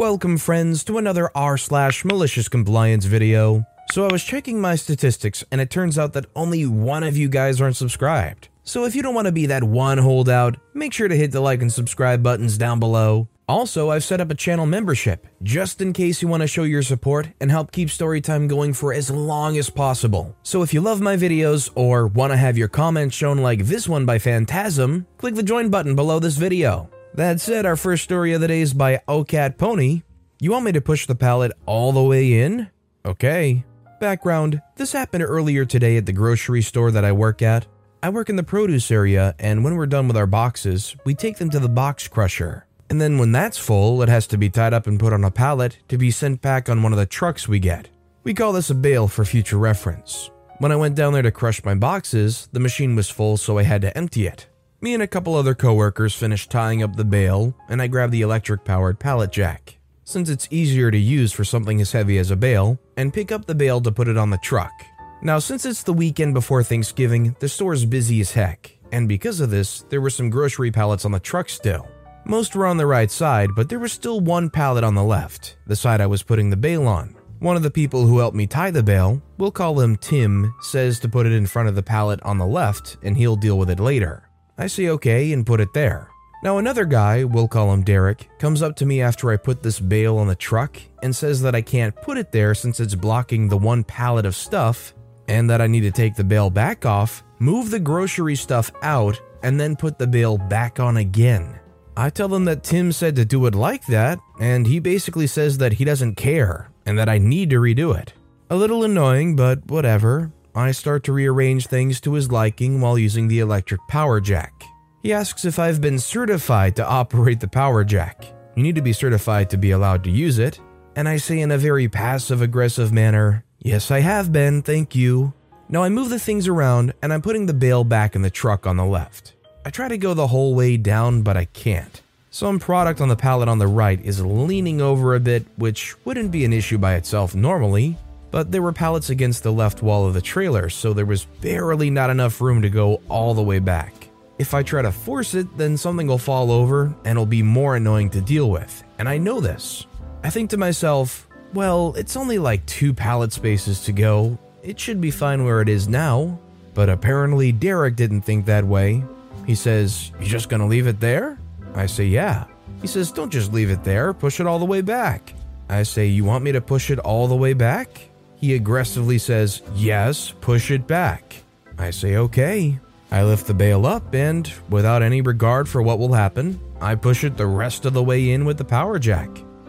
Welcome, friends, to another r slash malicious compliance video. So I was checking my statistics, and it turns out that only one of you guys aren't subscribed. So if you don't want to be that one holdout, make sure to hit the like and subscribe buttons down below. Also, I've set up a channel membership, just in case you want to show your support and help keep Storytime going for as long as possible. So if you love my videos or want to have your comments shown like this one by Phantasm, click the join button below this video. That said, our first story of the day is by OCat Pony. You want me to push the pallet all the way in? Okay. Background This happened earlier today at the grocery store that I work at. I work in the produce area, and when we're done with our boxes, we take them to the box crusher. And then when that's full, it has to be tied up and put on a pallet to be sent back on one of the trucks we get. We call this a bale for future reference. When I went down there to crush my boxes, the machine was full, so I had to empty it. Me and a couple other coworkers finished tying up the bale, and I grab the electric powered pallet jack, since it's easier to use for something as heavy as a bale, and pick up the bale to put it on the truck. Now, since it's the weekend before Thanksgiving, the store's busy as heck, and because of this, there were some grocery pallets on the truck still. Most were on the right side, but there was still one pallet on the left, the side I was putting the bale on. One of the people who helped me tie the bale, we'll call him Tim, says to put it in front of the pallet on the left and he'll deal with it later. I say okay and put it there. Now, another guy, we'll call him Derek, comes up to me after I put this bale on the truck and says that I can't put it there since it's blocking the one pallet of stuff and that I need to take the bale back off, move the grocery stuff out, and then put the bale back on again. I tell him that Tim said to do it like that, and he basically says that he doesn't care and that I need to redo it. A little annoying, but whatever. I start to rearrange things to his liking while using the electric power jack. He asks if I've been certified to operate the power jack. You need to be certified to be allowed to use it. And I say in a very passive aggressive manner, Yes, I have been, thank you. Now I move the things around and I'm putting the bale back in the truck on the left. I try to go the whole way down, but I can't. Some product on the pallet on the right is leaning over a bit, which wouldn't be an issue by itself normally, but there were pallets against the left wall of the trailer, so there was barely not enough room to go all the way back. If I try to force it, then something will fall over and it'll be more annoying to deal with, and I know this. I think to myself, well, it's only like two pallet spaces to go. It should be fine where it is now. But apparently, Derek didn't think that way. He says, You just gonna leave it there? I say, Yeah. He says, Don't just leave it there, push it all the way back. I say, You want me to push it all the way back? He aggressively says, Yes, push it back. I say, Okay. I lift the bale up and, without any regard for what will happen, I push it the rest of the way in with the power jack.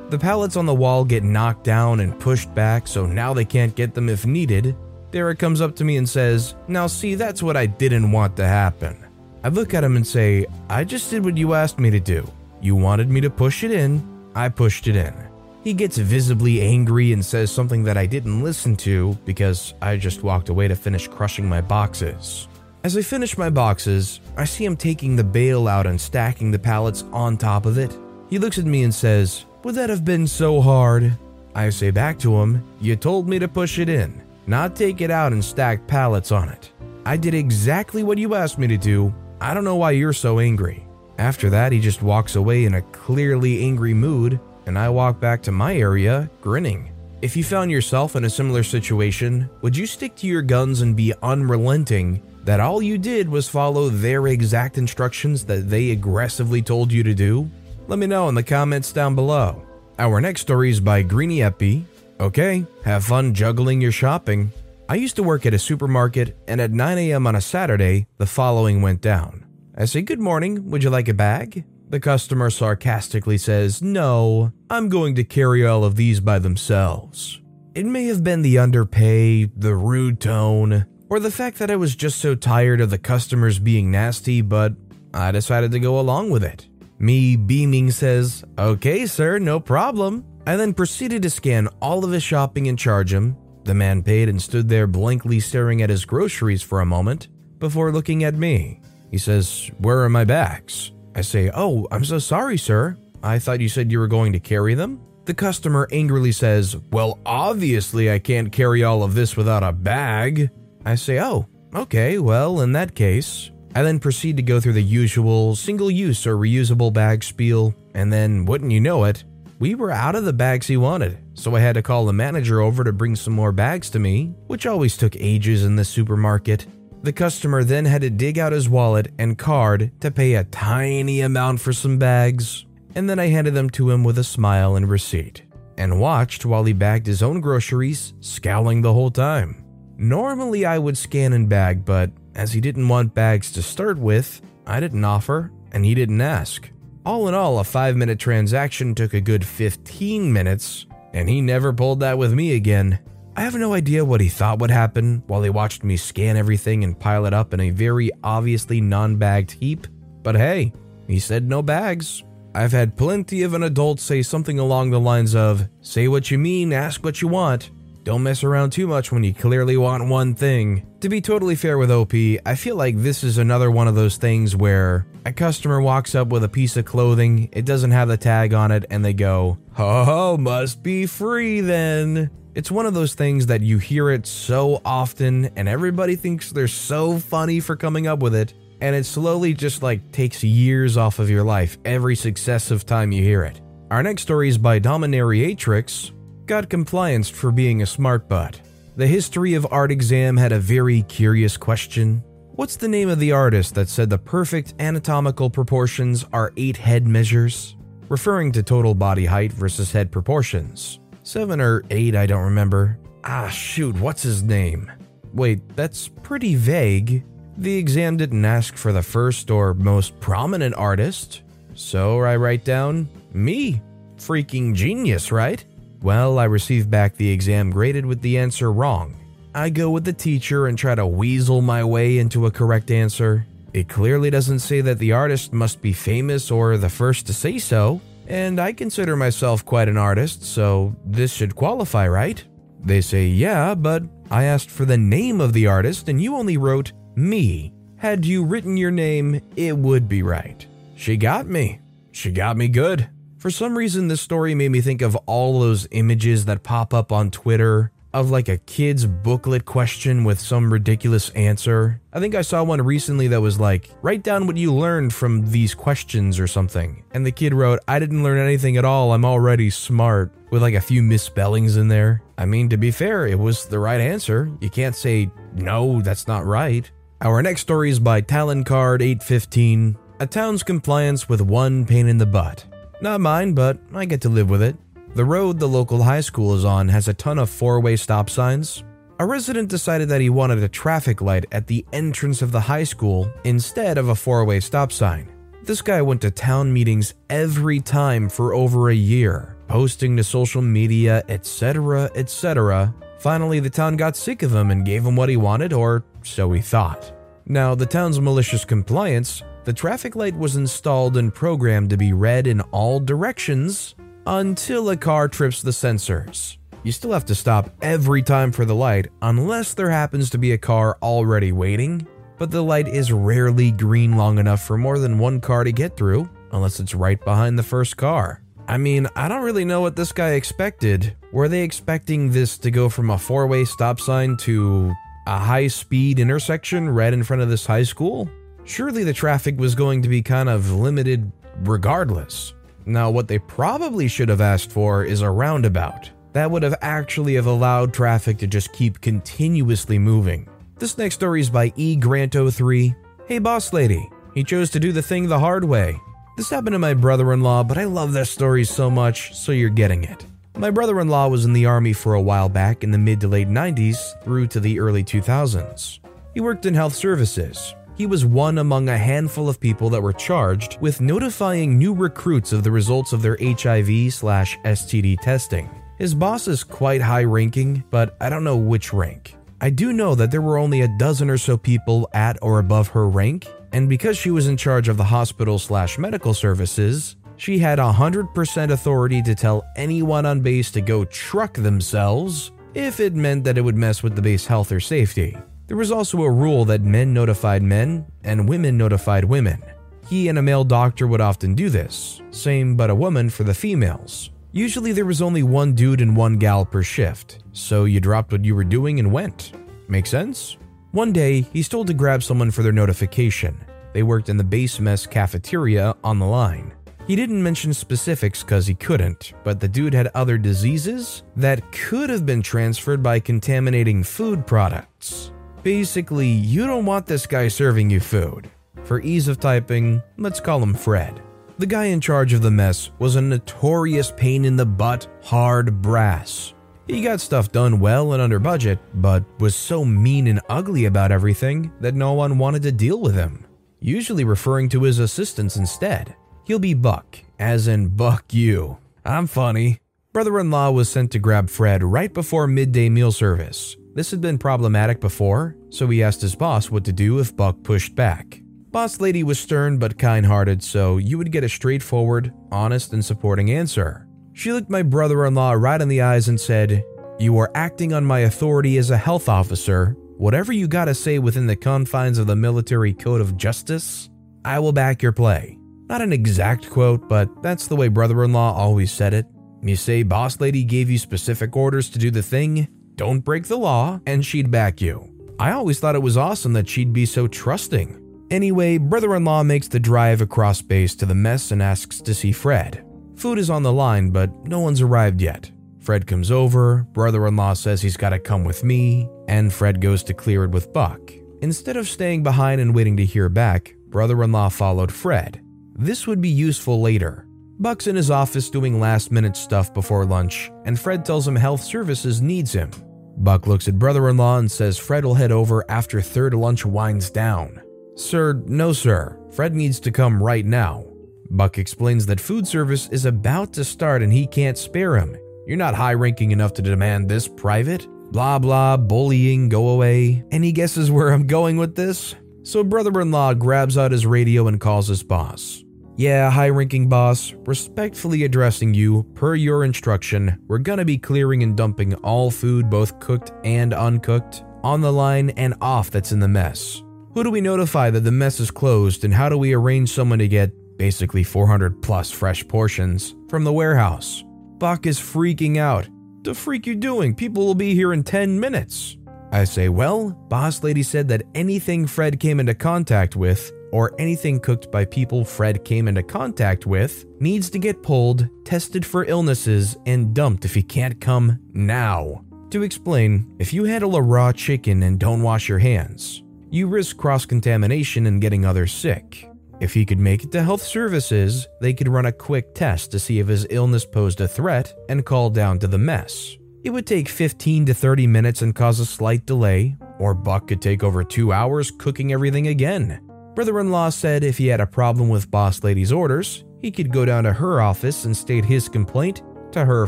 The pallets on the wall get knocked down and pushed back, so now they can't get them if needed. Derek comes up to me and says, Now, see, that's what I didn't want to happen. I look at him and say, I just did what you asked me to do. You wanted me to push it in, I pushed it in. He gets visibly angry and says something that I didn't listen to because I just walked away to finish crushing my boxes. As I finish my boxes, I see him taking the bale out and stacking the pallets on top of it. He looks at me and says, Would that have been so hard? I say back to him, You told me to push it in, not take it out and stack pallets on it. I did exactly what you asked me to do. I don't know why you're so angry. After that, he just walks away in a clearly angry mood, and I walk back to my area, grinning. If you found yourself in a similar situation, would you stick to your guns and be unrelenting that all you did was follow their exact instructions that they aggressively told you to do? Let me know in the comments down below. Our next story is by Greeny Epi. Okay, have fun juggling your shopping. I used to work at a supermarket, and at 9 a.m. on a Saturday, the following went down. I say, Good morning, would you like a bag? The customer sarcastically says, No, I'm going to carry all of these by themselves. It may have been the underpay, the rude tone, or the fact that I was just so tired of the customers being nasty, but I decided to go along with it. Me beaming says, Okay, sir, no problem. I then proceeded to scan all of his shopping and charge him. The man paid and stood there blankly staring at his groceries for a moment before looking at me. He says, Where are my bags? I say, Oh, I'm so sorry, sir. I thought you said you were going to carry them? The customer angrily says, Well, obviously, I can't carry all of this without a bag. I say, Oh, okay, well, in that case. I then proceed to go through the usual single use or reusable bag spiel, and then, wouldn't you know it, we were out of the bags he wanted, so I had to call the manager over to bring some more bags to me, which always took ages in the supermarket. The customer then had to dig out his wallet and card to pay a tiny amount for some bags, and then I handed them to him with a smile and receipt, and watched while he bagged his own groceries, scowling the whole time. Normally I would scan and bag, but as he didn't want bags to start with, I didn't offer, and he didn't ask. All in all, a 5 minute transaction took a good 15 minutes, and he never pulled that with me again. I have no idea what he thought would happen while he watched me scan everything and pile it up in a very obviously non bagged heap, but hey, he said no bags. I've had plenty of an adult say something along the lines of, say what you mean, ask what you want. Don't mess around too much when you clearly want one thing. To be totally fair with OP, I feel like this is another one of those things where a customer walks up with a piece of clothing, it doesn't have the tag on it, and they go, Oh, must be free then. It's one of those things that you hear it so often, and everybody thinks they're so funny for coming up with it, and it slowly just like takes years off of your life every successive time you hear it. Our next story is by Dominariatrix. Got compliance for being a smart butt. The history of art exam had a very curious question. What's the name of the artist that said the perfect anatomical proportions are eight head measures? Referring to total body height versus head proportions. Seven or eight, I don't remember. Ah, shoot, what's his name? Wait, that's pretty vague. The exam didn't ask for the first or most prominent artist. So I write down me. Freaking genius, right? Well, I receive back the exam graded with the answer wrong. I go with the teacher and try to weasel my way into a correct answer. It clearly doesn't say that the artist must be famous or the first to say so, and I consider myself quite an artist, so this should qualify, right? They say, yeah, but I asked for the name of the artist and you only wrote me. Had you written your name, it would be right. She got me. She got me good. For some reason, this story made me think of all those images that pop up on Twitter of like a kid's booklet question with some ridiculous answer. I think I saw one recently that was like, write down what you learned from these questions or something. And the kid wrote, I didn't learn anything at all, I'm already smart, with like a few misspellings in there. I mean, to be fair, it was the right answer. You can't say, no, that's not right. Our next story is by Talon Card 815 A town's compliance with one pain in the butt. Not mine, but I get to live with it. The road the local high school is on has a ton of four way stop signs. A resident decided that he wanted a traffic light at the entrance of the high school instead of a four way stop sign. This guy went to town meetings every time for over a year, posting to social media, etc., etc. Finally, the town got sick of him and gave him what he wanted, or so he thought. Now, the town's malicious compliance, the traffic light was installed and programmed to be red in all directions until a car trips the sensors. You still have to stop every time for the light unless there happens to be a car already waiting, but the light is rarely green long enough for more than one car to get through unless it's right behind the first car. I mean, I don't really know what this guy expected. Were they expecting this to go from a four way stop sign to a high speed intersection right in front of this high school? Surely the traffic was going to be kind of limited regardless. Now, what they probably should have asked for is a roundabout. That would have actually have allowed traffic to just keep continuously moving. This next story is by E Granto3. Hey boss lady, he chose to do the thing the hard way. This happened to my brother-in-law, but I love their story so much, so you're getting it. My brother-in-law was in the army for a while back in the mid to late 90s through to the early 2000s. He worked in health services, he was one among a handful of people that were charged with notifying new recruits of the results of their HIV slash STD testing. His boss is quite high ranking, but I don't know which rank. I do know that there were only a dozen or so people at or above her rank, and because she was in charge of the hospital slash medical services, she had 100% authority to tell anyone on base to go truck themselves if it meant that it would mess with the base health or safety. There was also a rule that men notified men and women notified women. He and a male doctor would often do this, same but a woman for the females. Usually there was only one dude and one gal per shift, so you dropped what you were doing and went. Make sense? One day, he's told to grab someone for their notification. They worked in the base mess cafeteria on the line. He didn't mention specifics because he couldn't, but the dude had other diseases that could have been transferred by contaminating food products. Basically, you don't want this guy serving you food. For ease of typing, let's call him Fred. The guy in charge of the mess was a notorious pain in the butt, hard brass. He got stuff done well and under budget, but was so mean and ugly about everything that no one wanted to deal with him, usually referring to his assistants instead. He'll be Buck, as in Buck you. I'm funny. Brother in law was sent to grab Fred right before midday meal service. This had been problematic before, so he asked his boss what to do if Buck pushed back. Boss lady was stern but kind hearted, so you would get a straightforward, honest, and supporting answer. She looked my brother in law right in the eyes and said, You are acting on my authority as a health officer. Whatever you gotta say within the confines of the military code of justice, I will back your play. Not an exact quote, but that's the way brother in law always said it. You say boss lady gave you specific orders to do the thing, don't break the law, and she'd back you. I always thought it was awesome that she'd be so trusting. Anyway, brother in law makes the drive across base to the mess and asks to see Fred. Food is on the line, but no one's arrived yet. Fred comes over, brother in law says he's gotta come with me, and Fred goes to clear it with Buck. Instead of staying behind and waiting to hear back, brother in law followed Fred. This would be useful later. Buck's in his office doing last minute stuff before lunch, and Fred tells him health services needs him. Buck looks at brother in law and says Fred will head over after third lunch winds down. Sir, no, sir. Fred needs to come right now. Buck explains that food service is about to start and he can't spare him. You're not high ranking enough to demand this private? Blah blah, bullying, go away. Any guesses where I'm going with this? So, brother in law grabs out his radio and calls his boss. Yeah, high ranking boss, respectfully addressing you, per your instruction, we're gonna be clearing and dumping all food, both cooked and uncooked, on the line and off that's in the mess. Who do we notify that the mess is closed, and how do we arrange someone to get basically 400 plus fresh portions, from the warehouse. Buck is freaking out. The freak you doing? People will be here in 10 minutes. I say, well, boss lady said that anything Fred came into contact with, or anything cooked by people Fred came into contact with, needs to get pulled, tested for illnesses, and dumped if he can't come now. To explain, if you handle a raw chicken and don't wash your hands, you risk cross contamination and getting others sick. If he could make it to health services, they could run a quick test to see if his illness posed a threat and call down to the mess. It would take 15 to 30 minutes and cause a slight delay, or Buck could take over two hours cooking everything again. Brother in law said if he had a problem with Boss Lady's orders, he could go down to her office and state his complaint to her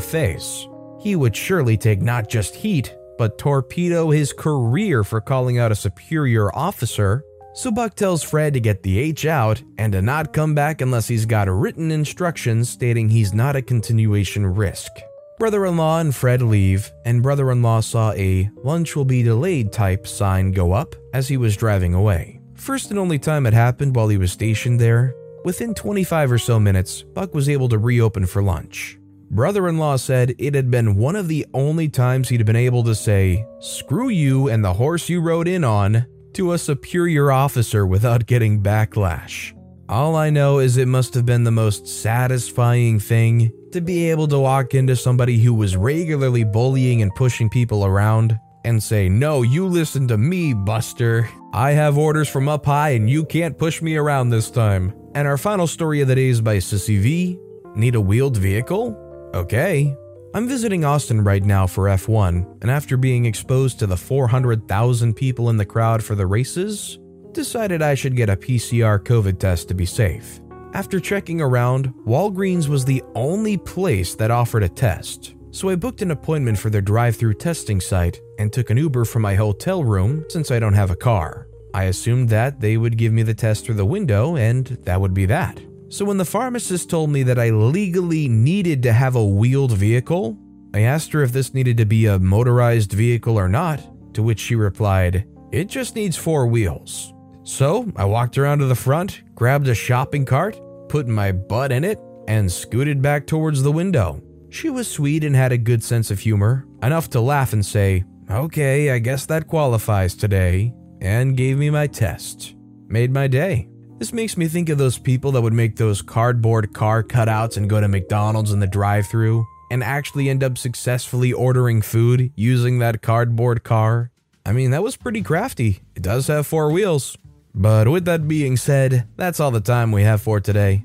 face. He would surely take not just heat, but torpedo his career for calling out a superior officer so Buck tells Fred to get the H out and to not come back unless he's got written instructions stating he's not a continuation risk. Brother in law and Fred leave, and brother in law saw a lunch will be delayed type sign go up as he was driving away. First and only time it happened while he was stationed there. Within 25 or so minutes, Buck was able to reopen for lunch. Brother in law said it had been one of the only times he'd been able to say, Screw you and the horse you rode in on to a superior officer without getting backlash. All I know is it must have been the most satisfying thing to be able to walk into somebody who was regularly bullying and pushing people around and say, No, you listen to me, Buster. I have orders from up high and you can't push me around this time. And our final story of the day is by Sissy V. Need a wheeled vehicle? Okay, I'm visiting Austin right now for F1, and after being exposed to the 400,000 people in the crowd for the races, decided I should get a PCR COVID test to be safe. After checking around, Walgreens was the only place that offered a test, so I booked an appointment for their drive through testing site and took an Uber from my hotel room since I don't have a car. I assumed that they would give me the test through the window and that would be that. So when the pharmacist told me that I legally needed to have a wheeled vehicle, I asked her if this needed to be a motorized vehicle or not, to which she replied, It just needs four wheels. So I walked around to the front, grabbed a shopping cart, put my butt in it, and scooted back towards the window. She was sweet and had a good sense of humor, enough to laugh and say, Okay, I guess that qualifies today, and gave me my test. Made my day. This makes me think of those people that would make those cardboard car cutouts and go to McDonald's in the drive through and actually end up successfully ordering food using that cardboard car. I mean, that was pretty crafty. It does have four wheels. But with that being said, that's all the time we have for today.